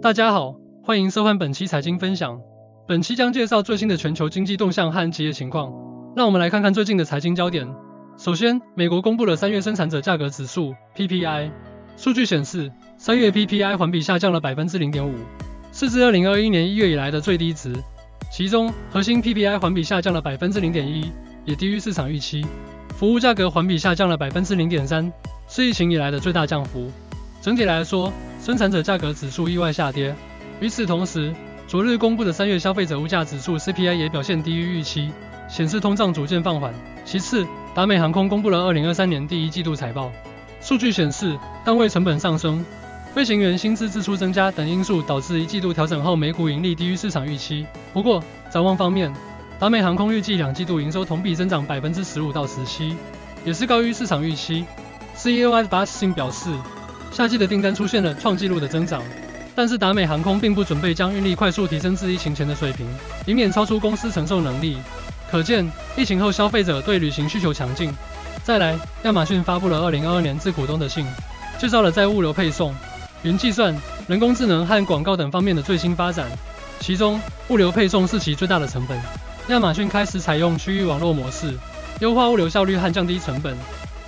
大家好，欢迎收看本期财经分享。本期将介绍最新的全球经济动向和企业情况。让我们来看看最近的财经焦点。首先，美国公布了三月生产者价格指数 PPI，数据显示，三月 PPI 环比下降了百分之零点五，是自二零二一年一月以来的最低值。其中，核心 PPI 环比下降了百分之零点一，也低于市场预期。服务价格环比下降了百分之零点三，是疫情以来的最大降幅。整体来说，生产者价格指数意外下跌。与此同时，昨日公布的三月消费者物价指数 CPI 也表现低于预期，显示通胀逐渐放缓。其次，达美航空公布了二零二三年第一季度财报，数据显示单位成本上升、飞行员薪资支出增加等因素导致一季度调整后每股盈利低于市场预期。不过，展望方面，达美航空预计两季度营收同比增长百分之十五到十七，也是高于市场预期。CEO a 巴斯 s 表示。夏季的订单出现了创纪录的增长，但是达美航空并不准备将运力快速提升至疫情前的水平，以免超出公司承受能力。可见，疫情后消费者对旅行需求强劲。再来，亚马逊发布了2022年致股东的信，介绍了在物流配送、云计算、人工智能和广告等方面的最新发展。其中，物流配送是其最大的成本。亚马逊开始采用区域网络模式，优化物流效率和降低成本。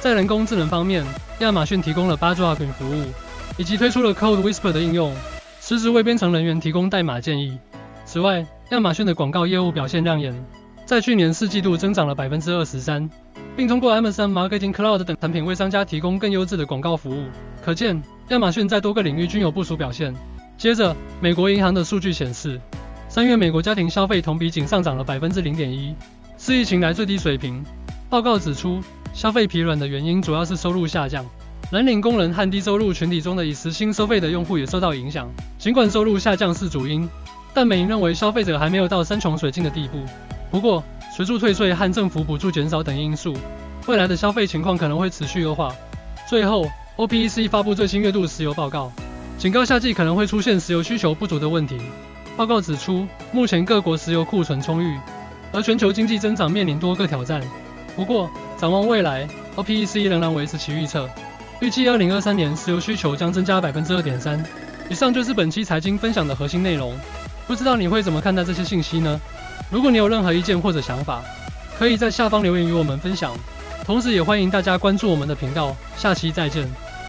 在人工智能方面，亚马逊提供了八爪滚服务，以及推出了 Code Whisper 的应用，实时为编程人员提供代码建议。此外，亚马逊的广告业务表现亮眼，在去年四季度增长了百分之二十三，并通过 Amazon Marketing Cloud 等产品为商家提供更优质的广告服务。可见，亚马逊在多个领域均有部署表现。接着，美国银行的数据显示，三月美国家庭消费同比仅上涨了百分之零点一，是疫情来最低水平。报告指出。消费疲软的原因主要是收入下降，蓝领工人和低收入群体中的以时薪收费的用户也受到影响。尽管收入下降是主因，但美银认为消费者还没有到山穷水尽的地步。不过，随着退税和政府补助减少等因素，未来的消费情况可能会持续恶化。最后，OPEC 发布最新月度石油报告，警告夏季可能会出现石油需求不足的问题。报告指出，目前各国石油库存充裕，而全球经济增长面临多个挑战。不过，展望未来，OPEC 仍然维持其预测，预计二零二三年石油需求将增加百分之二点三。以上就是本期财经分享的核心内容，不知道你会怎么看待这些信息呢？如果你有任何意见或者想法，可以在下方留言与我们分享。同时也欢迎大家关注我们的频道，下期再见。